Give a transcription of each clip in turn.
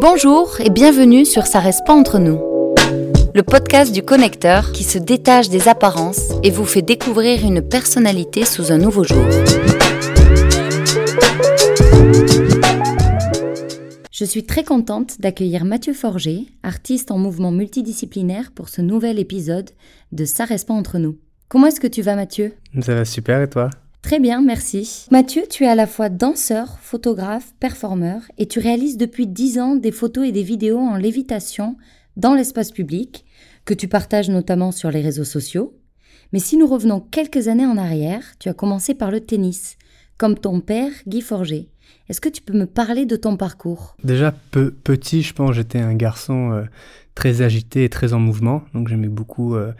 Bonjour et bienvenue sur Ça reste pas entre nous. Le podcast du connecteur qui se détache des apparences et vous fait découvrir une personnalité sous un nouveau jour. Je suis très contente d'accueillir Mathieu Forger, artiste en mouvement multidisciplinaire pour ce nouvel épisode de Ça reste pas entre nous. Comment est-ce que tu vas Mathieu? Ça va super et toi? Très bien, merci. Mathieu, tu es à la fois danseur, photographe, performeur et tu réalises depuis 10 ans des photos et des vidéos en lévitation dans l'espace public que tu partages notamment sur les réseaux sociaux. Mais si nous revenons quelques années en arrière, tu as commencé par le tennis, comme ton père Guy Forger. Est-ce que tu peux me parler de ton parcours? Déjà petit, je pense, j'étais un garçon euh, très agité et très en mouvement, donc j'aimais beaucoup euh,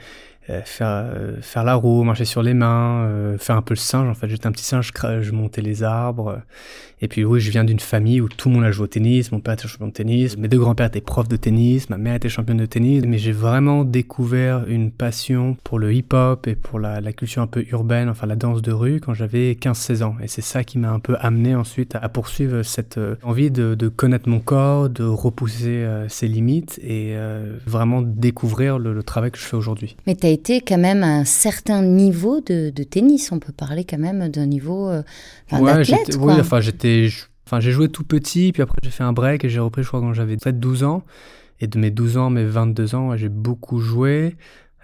faire, euh, faire la roue, marcher sur les mains, euh, faire un peu le singe. En fait, j'étais un petit singe, je, montais les arbres. Et puis oui, je viens d'une famille où tout le monde a joué au tennis. Mon père était champion de tennis, mes deux grands-pères étaient profs de tennis, ma mère était championne de tennis. Mais j'ai vraiment découvert une passion pour le hip-hop et pour la, culture un peu urbaine, enfin la danse de rue, quand j'avais 15-16 ans. Et c'est ça qui m'a un peu amené ensuite à, poursuivre cette envie de, connaître mon corps, de repousser ses limites et vraiment découvrir le, travail que je fais aujourd'hui. Mais tu été quand même à un certain niveau de, tennis. On peut parler quand même d'un niveau euh, d'athlète. Oui, enfin j'étais, enfin j'ai joué tout petit, puis après j'ai fait un break et j'ai repris, je crois, quand j'avais peut-être 12 ans. Et de mes 12 ans, mes 22 ans, j'ai beaucoup joué.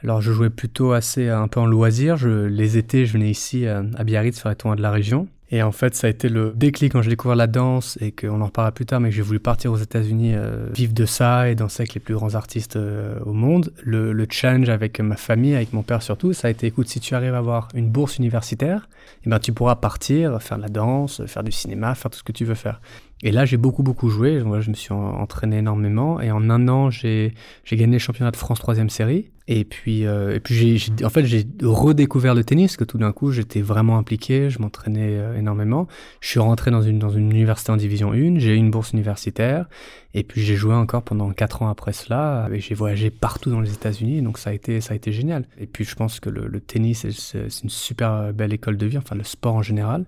Alors je jouais plutôt assez un peu en loisir. Je, les étés, je venais ici à, à Biarritz faire les tournois de la région. Et en fait, ça a été le déclic quand j'ai découvert la danse et qu'on en reparlera plus tard, mais que j'ai voulu partir aux États-Unis, euh, vivre de ça et danser avec les plus grands artistes euh, au monde. Le, le, challenge avec ma famille, avec mon père surtout, ça a été écoute, si tu arrives à avoir une bourse universitaire, eh ben, tu pourras partir, faire de la danse, faire du cinéma, faire tout ce que tu veux faire. Et là, j'ai beaucoup, beaucoup joué. Je me suis entraîné énormément. Et en un an, j'ai gagné le championnat de France troisième série. Et puis, euh, et puis j'ai, en fait, j'ai redécouvert le tennis, que tout d'un coup, j'étais vraiment impliqué, je m'entraînais euh, énormément. Je suis rentré dans une, dans une université en division 1, j'ai eu une bourse universitaire, et puis j'ai joué encore pendant 4 ans après cela, et j'ai voyagé partout dans les États-Unis, donc ça a été, ça a été génial. Et puis je pense que le, le tennis, c'est une super belle école de vie, enfin le sport en général.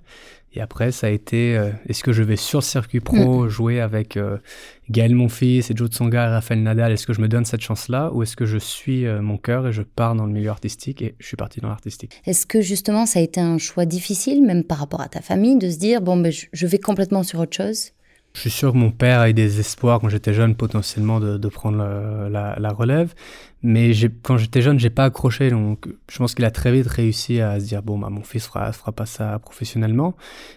Et après, ça a été euh, est-ce que je vais sur circuit pro mm. jouer avec euh, Gaël Monfils et Joe Tsonga et Rafael Nadal? Est-ce que je me donne cette chance-là ou est-ce que je suis euh, mon cœur et je pars dans le milieu artistique et je suis parti dans l'artistique? Est-ce que justement ça a été un choix difficile, même par rapport à ta famille, de se dire bon, ben, je vais complètement sur autre chose? Je suis sûr que mon père a eu des espoirs quand j'étais jeune potentiellement de, prendre la, relève, mais quand j'étais jeune, j'ai pas accroché. Donc, je pense qu'il a très vite réussi à se dire bon, bah, mon fils fera, fera pas ça professionnellement,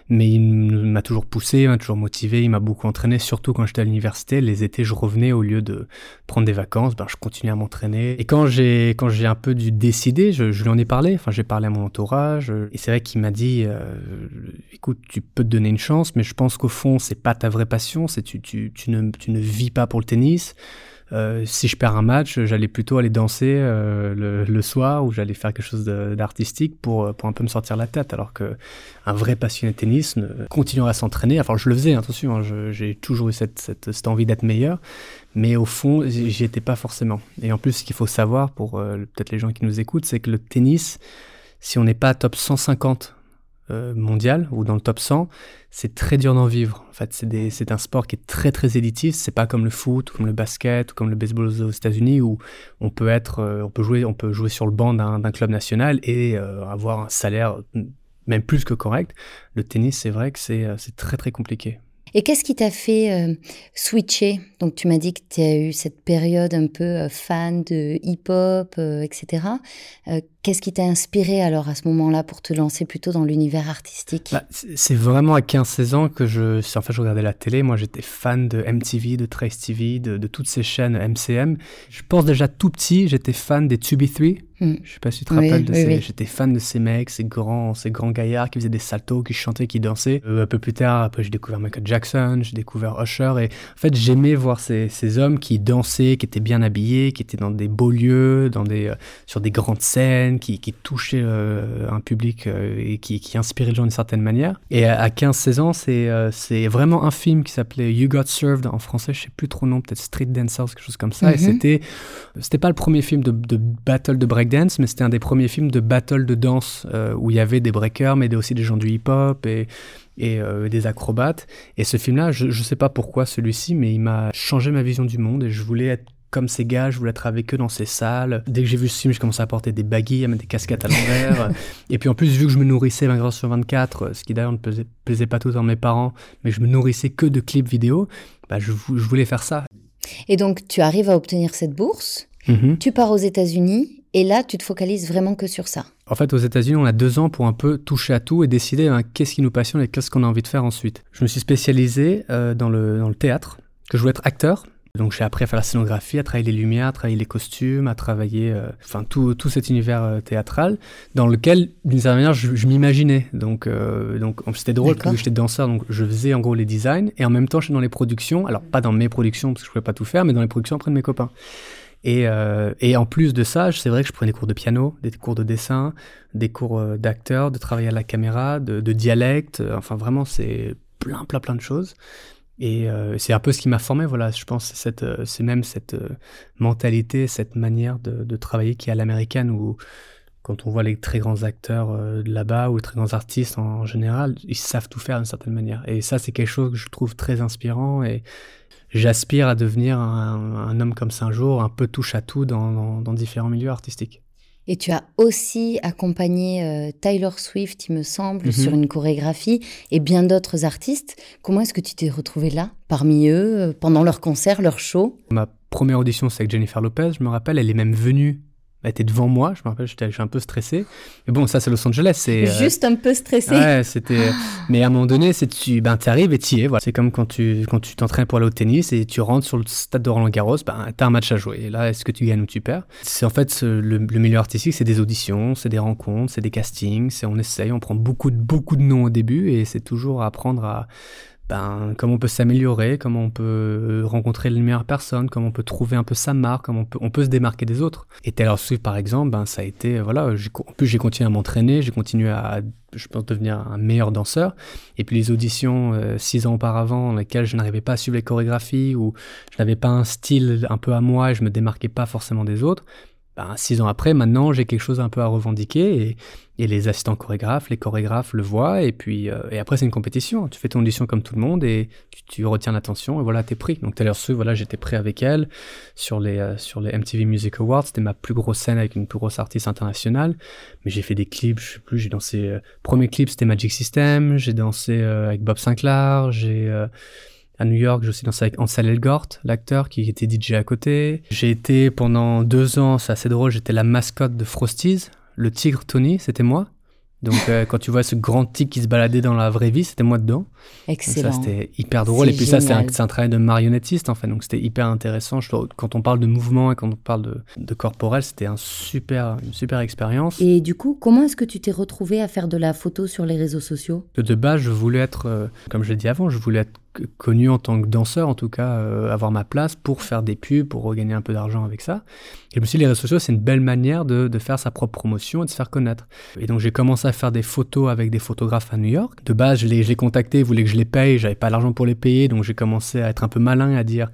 mais il m'a toujours poussé, il m'a toujours motivé, il m'a beaucoup entraîné. Surtout quand j'étais à l'université, les étés, je revenais au lieu de prendre des vacances, ben, je continuais à m'entraîner. Et quand j'ai quand j'ai un peu dû décider, je, je lui en ai parlé. Enfin, j'ai parlé à mon entourage, et c'est vrai qu'il m'a dit euh, écoute, tu peux te donner une chance, mais je pense qu'au fond, c'est pas ta vraie passion, c'est tu, ne vis pas pour le tennis. Euh, si je perds un match, j'allais plutôt aller danser euh, le, soir ou j'allais faire quelque chose d'artistique pour, pour un peu me sortir la tête. Alors que un vrai passionné de tennis continuerait à s'entraîner. Enfin, je le faisais, attention, hein, j'ai toujours eu cette, envie d'être meilleur. Mais au fond, j'y étais pas forcément. Et en plus, ce qu'il faut savoir pour euh, peut-être les gens qui nous écoutent, c'est que le tennis, si on n'est pas top 150 euh, mondial ou dans le top 100, c'est très dur d'en vivre. En fait, c'est un sport qui est très très élitiste. C'est pas comme le foot, comme le basket, comme le baseball aux États-Unis où on peut être, euh, on peut jouer, on peut jouer sur le banc d'un club national et euh, avoir un salaire même plus que correct. Le tennis, c'est vrai que c'est très très compliqué. Et qu'est-ce qui t'a fait switcher? Donc tu m'as dit que tu as eu cette période un peu fan de hip-hop, etc. Qu'est-ce qui t'a inspiré alors à ce moment-là pour te lancer plutôt dans l'univers artistique? Bah, C'est vraiment à 15-16 ans que je, en fait, je regardais la télé. Moi, j'étais fan de MTV, de Trace TV, de, de, toutes ces chaînes MCM. Je pense déjà tout petit, j'étais fan des 2B3. Hmm. Je sais pas si tu te rappelles de ces... J'étais fan de ces mecs, ces grands, ces grands gaillards qui faisaient des saltos, qui chantaient, qui dansaient. Euh, un peu plus tard, après, j'ai découvert Michael Jackson, j'ai découvert Usher. Et en fait, j'aimais voir ces, ces, hommes qui dansaient, qui étaient bien habillés, qui étaient dans des beaux lieux, dans des, euh, sur des grandes scènes qui, qui touchait euh, un public euh, et qui, qui inspirait les gens d'une certaine manière. Et à, 15-16 ans, c'est c'est vraiment un film qui s'appelait You Got Served en français, je sais plus trop le nom, peut-être Street Dancers, quelque chose comme ça. Et mhm. c'était c'était pas le premier film de, de battle de breakdance, mais c'était un des premiers films de battle de danse où il y avait des breakers, mais aussi des gens du hip-hop et et des acrobates. Et ce film-là, je ne sais pas pourquoi celui-ci, mais il m'a changé ma vision du monde et je voulais être comme ces gars, je voulais être avec eux dans ces salles. Dès que j'ai vu ce film, je commençais à porter des baguilles, à mettre des casquettes à l'envers. et puis en plus, vu que je me nourrissais 20 sur 24, ce qui d'ailleurs ne plaisait, pas tout dans mes parents, mais je me nourrissais que de clips vidéo, bah, je, voulais faire ça. Et donc, tu arrives à obtenir cette bourse, mm-hmm. tu pars aux États-Unis, et là, tu te focalises vraiment que sur ça. En fait, aux États-Unis, on a deux ans pour un peu toucher à tout et décider hein, qu'est-ce qui nous passionne et qu'est-ce qu'on a envie de faire ensuite. Je me suis spécialisé euh, dans, le, dans le théâtre, que je voulais être acteur. Donc j'ai appris à faire la scénographie, à travailler les lumières, à travailler les costumes, à travailler, euh, enfin tout, tout cet univers euh, théâtral dans lequel, d'une certaine manière, je, m'imaginais. Donc, euh, donc c'était drôle parce que j'étais danseur, donc je faisais en gros les designs et en même temps j'étais dans les productions. Alors pas dans mes productions parce que je pouvais pas tout faire, mais dans les productions auprès de mes copains. Et, et en plus de ça, c'est vrai que je prenais des cours de piano, des cours de dessin, des cours d'acteur, de travailler à la caméra, de, de dialecte. Enfin vraiment, c'est plein, plein, plein de choses. Et euh, c'est un peu ce qui m'a formé, voilà, je pense, c'est euh, même cette euh, mentalité, cette manière de, travailler qui est à l'américaine, où quand on voit les très grands acteurs là-bas, ou les très grands artistes en, général, ils savent tout faire d'une certaine manière. Et ça, c'est quelque chose que je trouve très inspirant, et j'aspire à devenir un, homme comme ça un jour, un peu touche à tout dans différents milieux artistiques. Et tu as aussi accompagné euh, Tyler Swift, il me semble, mhm. sur une chorégraphie et bien d'autres artistes. Comment est-ce que tu t'es retrouvé là, parmi eux, euh, pendant leur concert, leur show Ma première audition, c'est avec Jennifer Lopez, je me rappelle, elle est même venue était devant moi, je me rappelle, j'étais un peu stressé. Mais bon, ça c'est Los Angeles, c'est euh, juste un peu stressé. Ouais, c'était. mais à un moment donné, c'est tu, ben arrives et tu y es. Voilà. C'est comme quand tu quand tu t'entraînes pour aller au tennis et tu rentres sur le stade de Roland Garros, ben t'as un match à jouer. Et là, est-ce que tu gagnes ou tu perds? C'est en fait le, milieu artistique, c'est des auditions, c'est des rencontres, c'est des castings, c'est on essaye, on prend beaucoup de beaucoup de noms au début et c'est toujours apprendre à ben, comment on peut s'améliorer, comment on peut euh, rencontrer les meilleures personnes, comment on peut trouver un peu sa marque, comment on peut, se démarquer des autres. Et Taylor Swift, par exemple, ben, ça a été, voilà, en plus j'ai continué à m'entraîner, j'ai continué à, je pense, devenir un meilleur danseur. Et puis les auditions euh, six ans auparavant, dans lesquelles je n'arrivais pas à suivre les chorégraphies, ou je n'avais pas un style un peu à moi et je me démarquais pas forcément des autres, ben, six ans après, maintenant, j'ai quelque chose un peu à revendiquer et, et, les assistants chorégraphes, les chorégraphes le voient et puis euh, et après c'est une compétition. Tu fais ton audition comme tout le monde et tu, retiens l'attention et voilà t'es pris. Donc tout à l'heure voilà j'étais prêt avec elle sur les euh, sur les MTV Music Awards. C'était ma plus grosse scène avec une plus grosse artiste internationale. Mais j'ai fait des clips, je sais plus, j'ai dansé. Euh, premier clip c'était Magic System, j'ai dansé avec Bob Sinclair, j'ai à New York, j'ai aussi dansé avec Ansel Elgort, l'acteur qui était DJ à côté. J'ai été pendant deux ans, c'est assez drôle, j'étais la mascotte de Frosties. Le tigre Tony, c'était moi. Donc euh, quand tu vois ce grand tigre qui se baladait dans la vraie vie, c'était moi dedans. Excellent. ça c'était hyper drôle. Et puis ça c'est un, travail de marionnettiste en fait, donc c'était hyper intéressant. Je, quand on parle de mouvement et quand on parle de, de corporel, c'était un super, une super expérience. Et du coup, comment est-ce que tu t'es retrouvé à faire de la photo sur les réseaux sociaux? De base, je voulais être, euh, comme je l'ai dit avant, je voulais être connu en tant que danseur, en tout cas, euh, avoir ma place pour faire des pubs, pour regagner un peu d'argent avec ça. Et je me suis dit, les réseaux sociaux, c'est une belle manière de, faire sa propre promotion et de se faire connaître. Et donc, j'ai commencé à faire des photos avec des photographes à New York. De base, je les, ai contactés, ils voulaient que je les paye, j'avais pas l'argent pour les payer, donc j'ai commencé à être un peu malin à dire,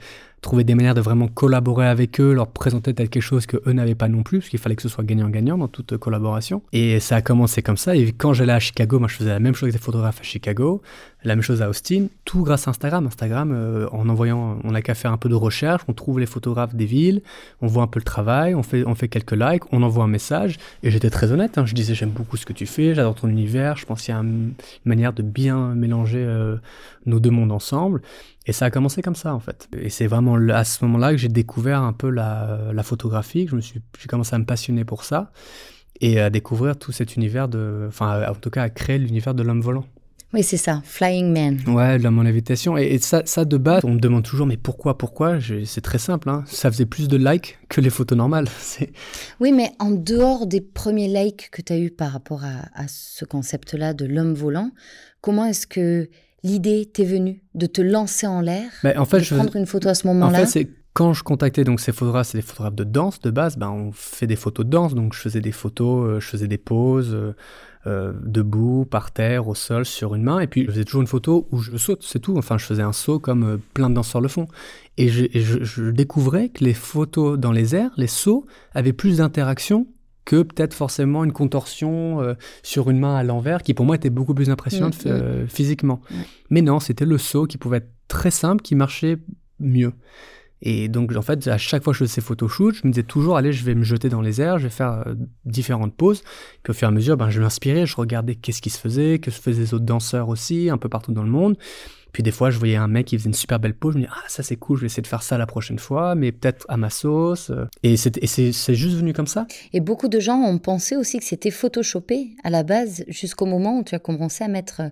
trouver des manières de vraiment collaborer avec eux, leur présenter quelque chose que eux n'avaient pas non plus, parce qu'il fallait que ce soit gagnant-gagnant dans toute collaboration. Et ça a commencé comme ça. Et quand j'allais à Chicago, moi je faisais la même chose avec des photographes à Chicago, la même chose à Austin, tout grâce à Instagram. Instagram, euh, en envoyant, on n'a qu'à faire un peu de recherche, on trouve les photographes des villes, on voit un peu le travail, on fait, on fait quelques likes, on envoie un message. Et j'étais très honnête, hein. je disais j'aime beaucoup ce que tu fais, j'adore ton univers, je pense qu'il y a une manière de bien mélanger euh, nos deux mondes ensemble. Et ça a commencé comme ça en fait. Et c'est vraiment à ce moment-là que j'ai découvert un peu la, la photographie, que je me suis, j'ai commencé à me passionner pour ça et à découvrir tout cet univers de, enfin en tout cas à créer l'univers de l'homme volant. Oui, c'est ça, Flying Man. Ouais, l'homme en invitation. Et, ça, ça, de base, on me demande toujours, mais pourquoi, pourquoi? C'est très simple, hein. ça faisait plus de likes que les photos normales. Oui, mais en dehors des premiers likes que tu as eu par rapport à, à ce concept-là de l'homme volant, comment est-ce que l'idée t'est venue de te lancer en l'air, en fait, de prendre une photo à ce moment-là En fait, c'est quand je contactais donc ces photographes, c'est des photographes de danse de base, ben on fait des photos de danse, donc je faisais des photos, euh, je faisais des poses euh, euh, debout, par terre, au sol, sur une main, et puis je faisais toujours une photo où je saute, c'est tout. Enfin, je faisais un saut comme plein de danseurs le font. Et, je, je, découvrais que les photos dans les airs, les sauts, avaient plus d'interaction que peut-être forcément une contorsion sur une main à l'envers, qui pour moi était beaucoup plus impressionnante mmh, mmh. physiquement. Mais non, c'était le saut qui pouvait être très simple, qui marchait mieux. Et donc, en fait, à chaque fois que je faisais ces photoshoots, je me disais toujours, allez, je vais me jeter dans les airs, je vais faire euh, différentes poses. Puis au fur et à mesure, ben, je m'inspirais, je regardais qu'est-ce qui se faisait, que se faisaient les autres danseurs aussi, un peu partout dans le monde. Puis des fois, je voyais un mec qui faisait une super belle pose, je me disais, ah, ça c'est cool, je vais essayer de faire ça la prochaine fois, mais peut-être à ma sauce. Et c'est juste venu comme ça. Et beaucoup de gens ont pensé aussi que c'était photoshopé à la base, jusqu'au moment où tu as commencé à mettre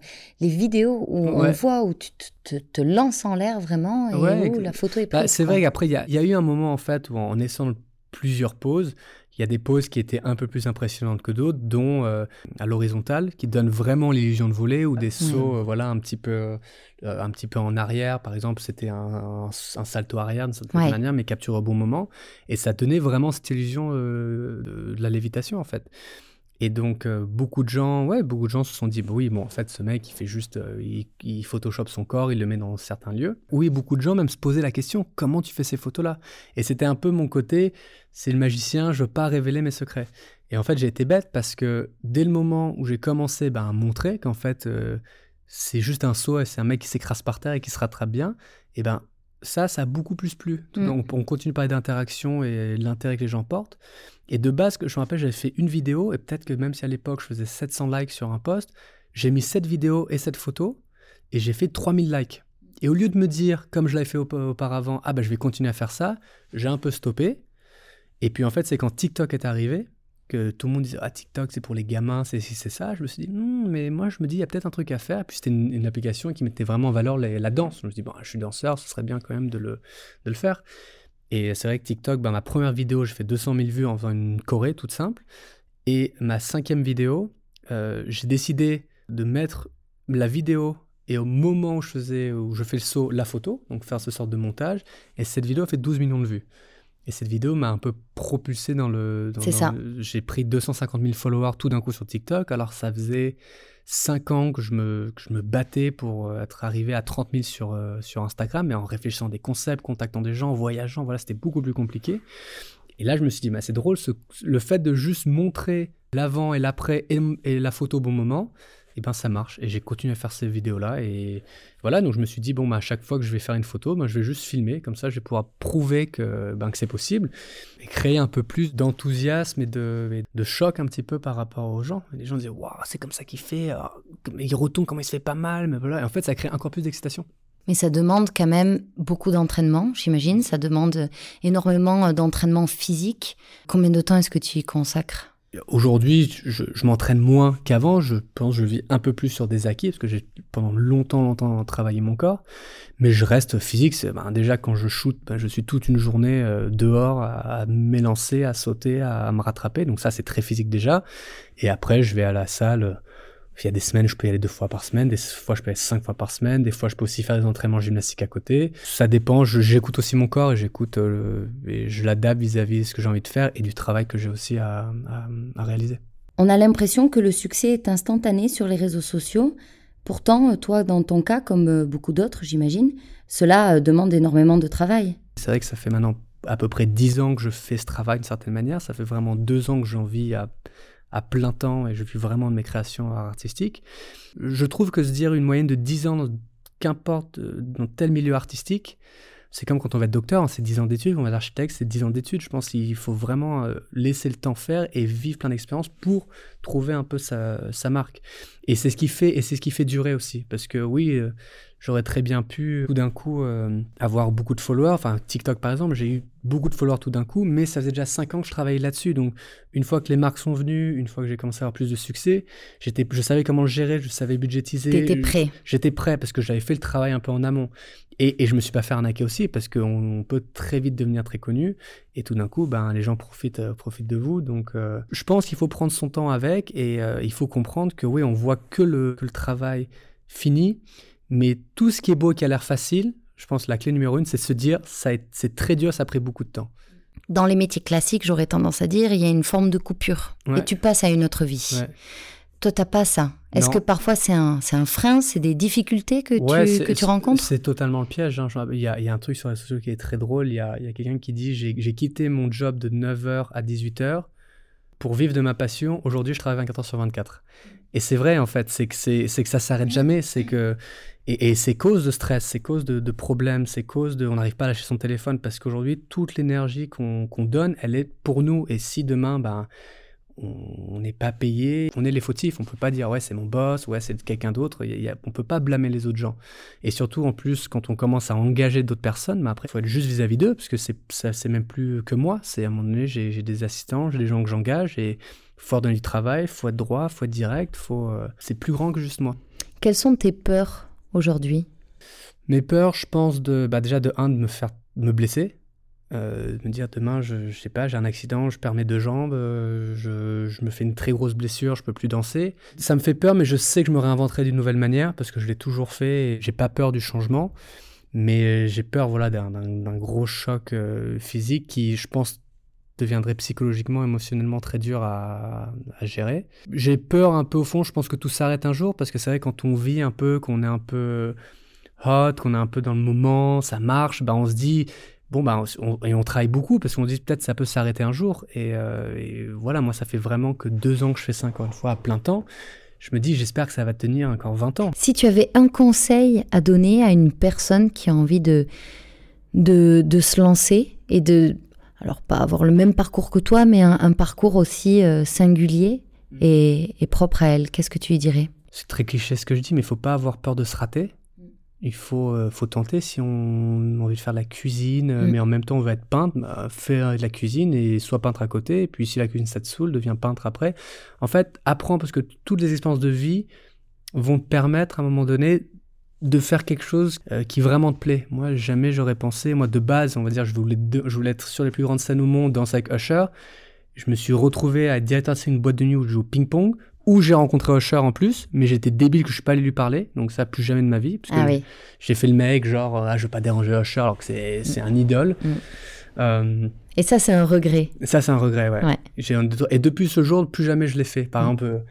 les vidéos où on voit, où tu te, lances en l'air vraiment, et où la photo est bah, prise. c'est vrai qu'après, il y, y a, eu un moment, en fait, où en essayant plusieurs poses, il y a des poses qui étaient un peu plus impressionnantes que d'autres, dont euh, à l'horizontale, qui donnent vraiment l'illusion de voler, ou des mmh. sauts, euh, voilà, un petit peu, euh, un petit peu en arrière. Par exemple, c'était un, un, salto arrière d'une certaine manière, mais capturé au bon moment, et ça donnait vraiment cette illusion de, la lévitation en fait. Et donc, euh, beaucoup de gens, ouais, beaucoup de gens se sont dit, bah oui, bon, en fait, ce mec, il fait juste, euh, il, son corps, il le met dans certains lieux. Oui, beaucoup de gens même se posaient la question, comment tu fais ces photos-là? Et c'était un peu mon côté, c'est le magicien, je veux pas révéler mes secrets. Et en fait, j'ai été bête parce que dès le moment où j'ai commencé ben, à montrer qu'en fait, euh, c'est juste un saut et c'est un mec qui s'écrase par terre et qui se rattrape bien, et ben ça, ça a beaucoup plus plu. Mm. On, on, continue de parler d'interaction et l'intérêt que les gens portent. Et de base, je me rappelle, j'avais fait une vidéo, et peut-être que même si à l'époque je faisais 700 likes sur un post, j'ai mis cette vidéo et cette photo, et j'ai fait 3000 likes. Et au lieu de me dire, comme je l'avais fait auparavant, ah ben je vais continuer à faire ça, j'ai un peu stoppé. Et puis en fait, c'est quand TikTok est arrivé, que tout le monde disait ah TikTok c'est pour les gamins c'est c'est ça je me suis dit mais moi je me dis il y a peut-être un truc à faire. Et puis c'était une, application qui mettait vraiment en valeur la danse. Je me dit bon je suis danseur ce serait bien quand même de le de le faire. Et c'est vrai que TikTok ben, ma première vidéo j'ai fait 200 000 vues en faisant une choré toute simple. Et ma cinquième vidéo euh, j'ai décidé de mettre la vidéo et au moment où je faisais où je fais le saut la photo donc faire ce sort de montage. Et cette vidéo a fait 12 millions de vues et cette vidéo m'a un peu propulsé dans le. C'est ça. J'ai pris 250 000 followers tout d'un coup sur TikTok. Alors ça faisait 5 ans que je me, que je me battais pour euh, être arrivé à 30 000 sur, euh, sur Instagram, mais en réfléchissant des concepts, contactant des gens, voyageant, voilà, c'était beaucoup plus compliqué. Et là, je me suis dit, bah, c'est drôle, ce, le fait de juste montrer l'avant et l'après et, et, la photo au bon moment, et ben ça marche. Et j'ai continué à faire ces vidéos-là. Et voilà, donc je me suis dit, bon, bah, à chaque fois que je vais faire une photo, ben, je vais juste filmer. Comme ça, je vais pouvoir prouver que, ben, que c'est possible. Et créer un peu plus d'enthousiasme et de, de choc un petit peu par rapport aux gens. les gens disent, waouh, c'est comme ça qu'il fait. Ah, il retourne, comment il se fait pas mal. Mais voilà. Et en fait, ça crée encore plus d'excitation. Mais ça demande quand même beaucoup d'entraînement, j'imagine. Ça demande énormément d'entraînement physique. Combien de temps est-ce que tu y consacres? Aujourd'hui, je, m'entraîne moins qu'avant. Je pense que je vis un peu plus sur des acquis parce que j'ai pendant longtemps, longtemps travaillé mon corps. Mais je reste physique. Ben, déjà, quand je shoot, ben, je suis toute une journée euh, dehors à, à m'élancer, à sauter, à, me rattraper. Donc ça, c'est très physique déjà. Et après, je vais à la salle il y a des semaines, je peux y aller deux fois par semaine, des fois, je peux y aller cinq fois par semaine, des fois, je peux aussi faire des entraînements gymnastiques à côté. Ça dépend, j'écoute aussi mon corps et j'écoute, euh, et je l'adapte vis-à-vis de ce que j'ai envie de faire et du travail que j'ai aussi à, à, réaliser. On a l'impression que le succès est instantané sur les réseaux sociaux. Pourtant, toi, dans ton cas, comme euh, beaucoup d'autres, j'imagine, cela euh, demande énormément de travail. C'est vrai que ça fait maintenant à peu près dix ans que je fais ce travail d'une certaine manière. Ça fait vraiment deux ans que j'en vis à à plein temps et je vis vraiment de mes créations artistiques. Je trouve que se dire une moyenne de 10 ans, qu'importe euh, dans tel milieu artistique, c'est comme quand on va être docteur, hein, c'est 10 ans d'études, on va être architecte, c'est 10 ans d'études. Je pense qu'il faut vraiment euh, laisser le temps faire et vivre plein d'expériences pour trouver un peu sa, marque. Et c'est ce qui fait et c'est ce qui fait durer aussi parce que oui, euh, j'aurais très bien pu tout d'un coup avoir beaucoup de followers, enfin TikTok par exemple, j'ai eu beaucoup de followers tout d'un coup, mais ça faisait déjà 5 ans que je travaillais là-dessus. Donc, une fois que les marques sont venues, une fois que j'ai commencé à avoir plus de succès, j'étais, je savais comment le gérer, je savais budgétiser. T'étais prêt. J'étais prêt parce que j'avais fait le travail un peu en amont. Et, et je me suis pas fait arnaquer aussi parce qu'on peut très vite devenir très connu. Et tout d'un coup, ben, les gens profitent, euh, profitent de vous. Donc, euh, je pense qu'il faut prendre son temps avec et euh, il faut comprendre que oui, on voit que le, que le travail fini, mais tout ce qui est beau et qui a l'air facile, Je pense que la clé numéro une, c'est se dire, c'est très dur, ça a pris beaucoup de temps. Dans les métiers classiques, j'aurais tendance à dire, il y a une forme de coupure. Et tu passes à une autre vie. Toi, t'as pas ça. Est-ce que parfois c'est un, un frein, c'est des difficultés que, tu, que tu rencontres? C'est totalement le piège. Hein. Il, y a, il, y a, un truc sur les sociaux qui est très drôle. Il y a, a quelqu'un qui dit J'ai quitté mon job de 9h à 18h pour vivre de ma passion. Aujourd'hui, je travaille 24 h sur 24. Et c'est vrai, en fait, c'est que, c'est, que ça s'arrête jamais. C'est que, et, c'est cause de stress, c'est cause de, de problèmes, c'est cause de. On n'arrive pas à lâcher son téléphone parce qu'aujourd'hui, toute l'énergie qu'on, qu'on donne, elle est pour nous. Et si demain, ben on n'est pas payé, on est les fautifs, on peut pas dire ouais c'est mon boss, ouais c'est quelqu'un d'autre, on peut pas blâmer les autres gens. Et surtout en plus quand on commence à engager d'autres personnes, mais bah, après il faut être juste vis-à-vis d'eux parce que c'est ça c'est même plus que moi, c'est à un moment donné j'ai des assistants, j'ai des gens que j'engage et faut donner du travail, faut être droit, faut être direct, faut euh, c'est plus grand que juste moi. Quelles sont tes peurs aujourd'hui? Mes peurs, je pense de bah déjà de un de me faire me blesser euh, me dire demain, je, je sais pas, j'ai un accident, je perds mes deux jambes, euh, je, je, me fais une très grosse blessure, je peux plus danser. Ça me fait peur, mais je sais que je me réinventerai d'une nouvelle manière parce que je l'ai toujours fait. J'ai pas peur du changement, mais j'ai peur voilà d'un gros choc physique qui, je pense, deviendrait psychologiquement, émotionnellement très dur à, gérer. J'ai peur un peu au fond. Je pense que tout s'arrête un jour parce que c'est vrai quand on vit un peu, qu'on est un peu hot, qu'on est un peu dans le moment, ça marche, bah on se dit bon bah et on travaille beaucoup parce qu'on dit peut-être ça peut s'arrêter un jour euh, et, voilà moi ça fait vraiment que deux ans que je fais ça encore une fois à plein temps je me dis j'espère que ça va tenir encore 20 ans si tu avais un conseil à donner à une personne qui a envie de, de se lancer et de alors pas avoir le même parcours que toi mais un, parcours aussi euh, singulier mm. et, et propre à elle qu'est-ce que tu lui dirais? C'est très cliché ce que je dis mais il faut pas avoir peur de se rater il faut, euh, faut tenter si on a envie de faire de la cuisine, mm. mais en même temps on veut être peintre, bah, faire de la cuisine et soit peintre à côté, et puis si la cuisine ça te saoule, deviens peintre après. En fait, apprends parce que toutes les expériences de vie vont te permettre à un moment donné de faire quelque chose euh, qui vraiment te plaît. Moi, jamais j'aurais pensé, moi de base, on va dire, je voulais, je voulais être sur les plus grandes scènes au monde, danser avec Usher. Je me suis retrouvé à directeur une boîte de nuit où je joue au ping-pong où j'ai rencontré Usher en plus, mais j'étais débile que je suis pas allé lui parler, donc ça plus jamais de ma vie. Parce ah que oui. J'ai fait le mec, genre, ah, je veux pas déranger Usher, alors que c'est, c'est un idole. Mm. Euh, et ça, c'est un regret. Ça, c'est un regret, ouais. ouais. et depuis ce jour, plus jamais je l'ai fait. Par mm. exemple,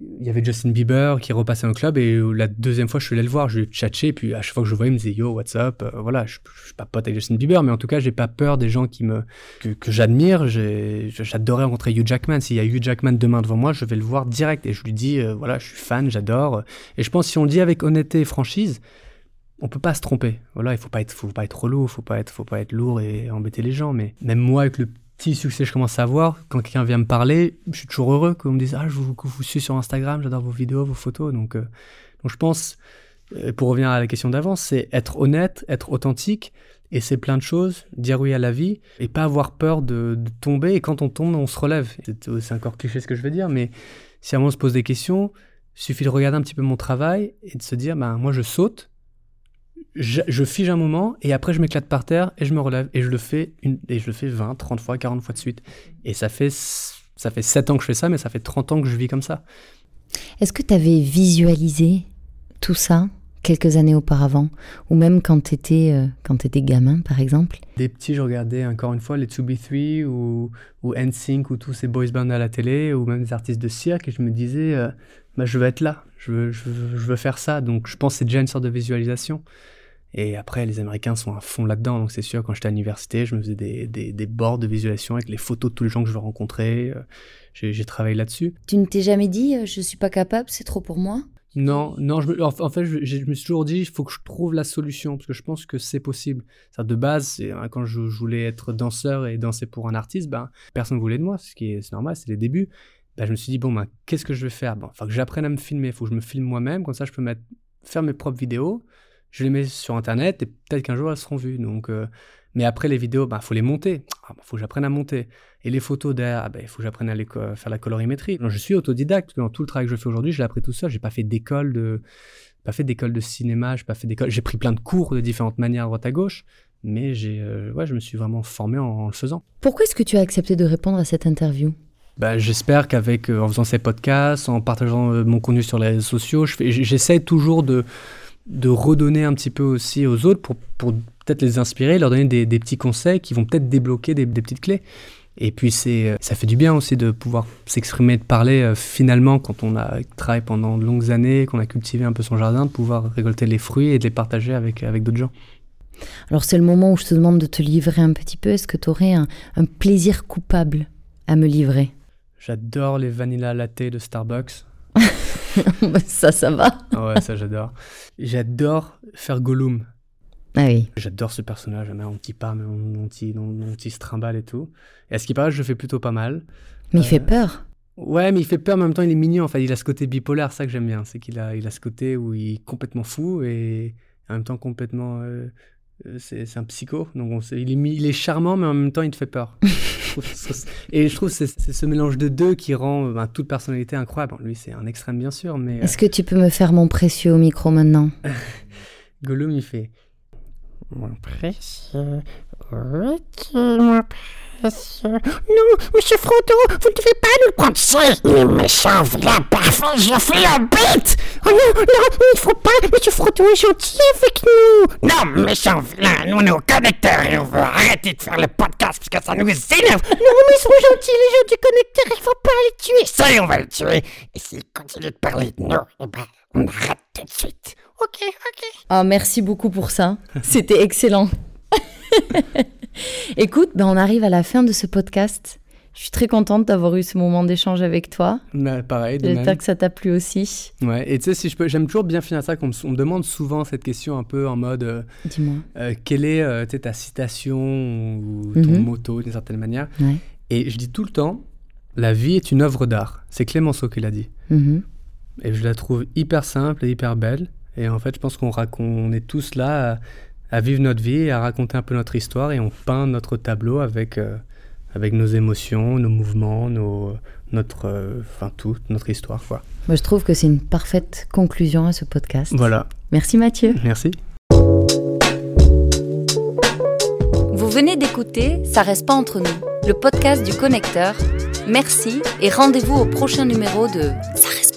il y avait Justin Bieber qui repassait au club et la deuxième fois je suis allé le voir, je lui tchatché et puis à chaque fois que je le voyais il me disait yo what's up, euh, voilà je, je, suis pas pote avec Justin Bieber mais en tout cas j'ai pas peur des gens qui me que, que j'admire, j'adorais rencontrer Hugh Jackman, s'il y a Hugh Jackman demain devant moi je vais le voir direct et je lui dis euh, voilà je suis fan, j'adore et je pense si on le dit avec honnêteté et franchise on peut pas se tromper. Voilà, il faut pas être, faut pas être relou, faut pas être, faut pas être lourd et embêter les gens. Mais même moi, avec le petit succès je commence à avoir, quand quelqu'un vient me parler, je suis toujours heureux qu'on me dise Ah, je vous, suis sur Instagram, j'adore vos vidéos, vos photos. Donc, euh, donc je pense, euh, pour revenir à la question d'avant, c'est être honnête, être authentique, et c'est plein de choses, dire oui à la vie, et pas avoir peur de, tomber. Et quand on tombe, on se relève. C'est encore cliché ce que je veux dire, mais si à un moment on se pose des questions, il suffit de regarder un petit peu mon travail et de se dire ben, Moi, je saute je, fige un moment et après je m'éclate par terre et je me relève et je le fais une, et je le fais 20, 30 fois, 40 fois de suite. Et ça fait ça fait 7 ans que je fais ça mais ça fait 30 ans que je vis comme ça. Est-ce que tu avais visualisé tout ça quelques années auparavant? Ou même quand tu étais euh, quand étais gamin par exemple? Des petits, je regardais encore une fois les 2B3 ou ou NSYNC ou tous ces boys bands à la télé ou même des artistes de cirque et je me disais euh, bah, je veux être là, je veux, je veux, je veux faire ça. Donc je pense que c'est déjà une sorte de visualisation. Et après, les Américains sont à fond là-dedans. Donc, c'est sûr, quand j'étais à l'université, je me faisais des, des, des, bords de visualisation avec les photos de tous les gens que je veux rencontrer. Euh, j'ai travaillé là-dessus. Tu ne t'es jamais dit, euh, je suis pas capable, c'est trop pour moi? Non, non. Je en fait, je, je, me suis toujours dit, il faut que je trouve la solution parce que je pense que c'est possible. Ça, de base, hein, quand je, voulais être danseur et danser pour un artiste, ben, personne ne voulait de moi, ce qui est, normal, c'est les débuts. Ben, je me suis dit, bon, ben, qu'est-ce que je vais faire? Bon, faut que j'apprenne à me filmer, il faut que je me filme moi-même, comme ça, je peux mettre, faire mes propres vidéos je les mets sur internet et peut-être qu'un jour elles seront vues. Donc, euh, mais après les vidéos, bah faut les monter. Ah, bah, faut que j'apprenne à monter. Et les photos derrière, ah, bah, il faut que j'apprenne à faire la colorimétrie. je suis autodidacte. Dans tout le travail que je fais aujourd'hui, je l'ai appris tout seul. J'ai pas fait d'école de, pas fait d'école de cinéma. J'ai pas fait d'école. J'ai pris plein de cours de différentes manières à droite à gauche. Mais j'ai, euh, ouais, je me suis vraiment formé en, le faisant. Pourquoi est-ce que tu as accepté de répondre à cette interview? Bah, j'espère qu'avec, euh, en faisant ces podcasts, en partageant mon contenu sur les réseaux sociaux, j'essaie toujours de, de redonner un petit peu aussi aux autres pour, pour peut-être les inspirer, leur donner des, des petits conseils qui vont peut-être débloquer des, des, petites clés. Et puis c'est, ça fait du bien aussi de pouvoir s'exprimer, de parler euh, finalement quand on a travaillé pendant de longues années, qu'on a cultivé un peu son jardin, de pouvoir récolter les fruits et de les partager avec, avec d'autres gens. Alors c'est le moment où je te demande de te livrer un petit peu. Est-ce que tu aurais un, un plaisir coupable à me livrer? J'adore les vanilla latte de Starbucks. ça, ça va. ouais, ça j'adore. J'adore faire Gollum. Ah oui. J'adore ce personnage, mon petit pas, mon petit, mon petit strimballe et tout. Et à ce qui paraît, je fais plutôt pas mal. Mais il fait peur. Ouais, mais il fait peur, mais en même temps, il est mignon. Enfin, il a ce côté bipolaire, ça que j'aime bien. C'est qu'il a, il a ce côté où il est complètement fou et en même temps complètement. Euh, c'est, c'est un psycho. Donc, on il, est, il est charmant, mais en même temps, il te fait peur. et je trouve que c'est, ce mélange de deux qui rend ben, toute personnalité incroyable. Bon, lui, c'est un extrême, bien sûr, mais. Est-ce que tu peux me faire mon précieux au micro maintenant? Gollum, il fait. Mon précieux. Oui, mon précieux. Non, monsieur Frodo, vous ne devez pas nous prendre ça. Il est méchant, vilain, parfait, je fais la bête. Oh non, non, il ne faut pas. Monsieur Frodo est gentil avec nous. Non, méchant, vilain, nous, on est au connecteur et on veut arrêter de faire le podcast parce que ça nous énerve. Non, mais ils sont gentils, les gens du connecteur, il ne faut pas les tuer. Ça, on va les tuer. Et s'ils continuent de parler de nous, eh ben, on arrête tout de suite. Ok, ok. Ah, merci beaucoup pour ça. C'était excellent. Écoute, ben on arrive à la fin de ce podcast. Je suis très contente d'avoir eu ce moment d'échange avec toi. Bah, pareil, de J'espère que ça t'a plu aussi. Ouais, et tu sais, si je peux, j'aime toujours bien finir ça, qu'on me, on me demande souvent cette question un peu en mode euh, Dis-moi. euh, quelle est euh, ta citation ou ton Mhm. motto d'une certaine manière Ouais. Et je dis tout le temps la vie est une œuvre d'art. C'est Clémenceau qui l'a dit. Mhm. Et je la trouve hyper simple et hyper belle. Et en fait, je pense qu'on raconte, on est tous là à, vivre notre vie, et à raconter un peu notre histoire, et on peint notre tableau avec, euh, avec nos émotions, nos mouvements, nos, notre, euh, enfin tout, notre histoire, quoi. Moi, je trouve que c'est une parfaite conclusion à ce podcast. Voilà. Merci Mathieu. Merci. Vous venez d'écouter Ça reste pas entre nous, le podcast du connecteur. Merci et rendez-vous au prochain numéro de Ça reste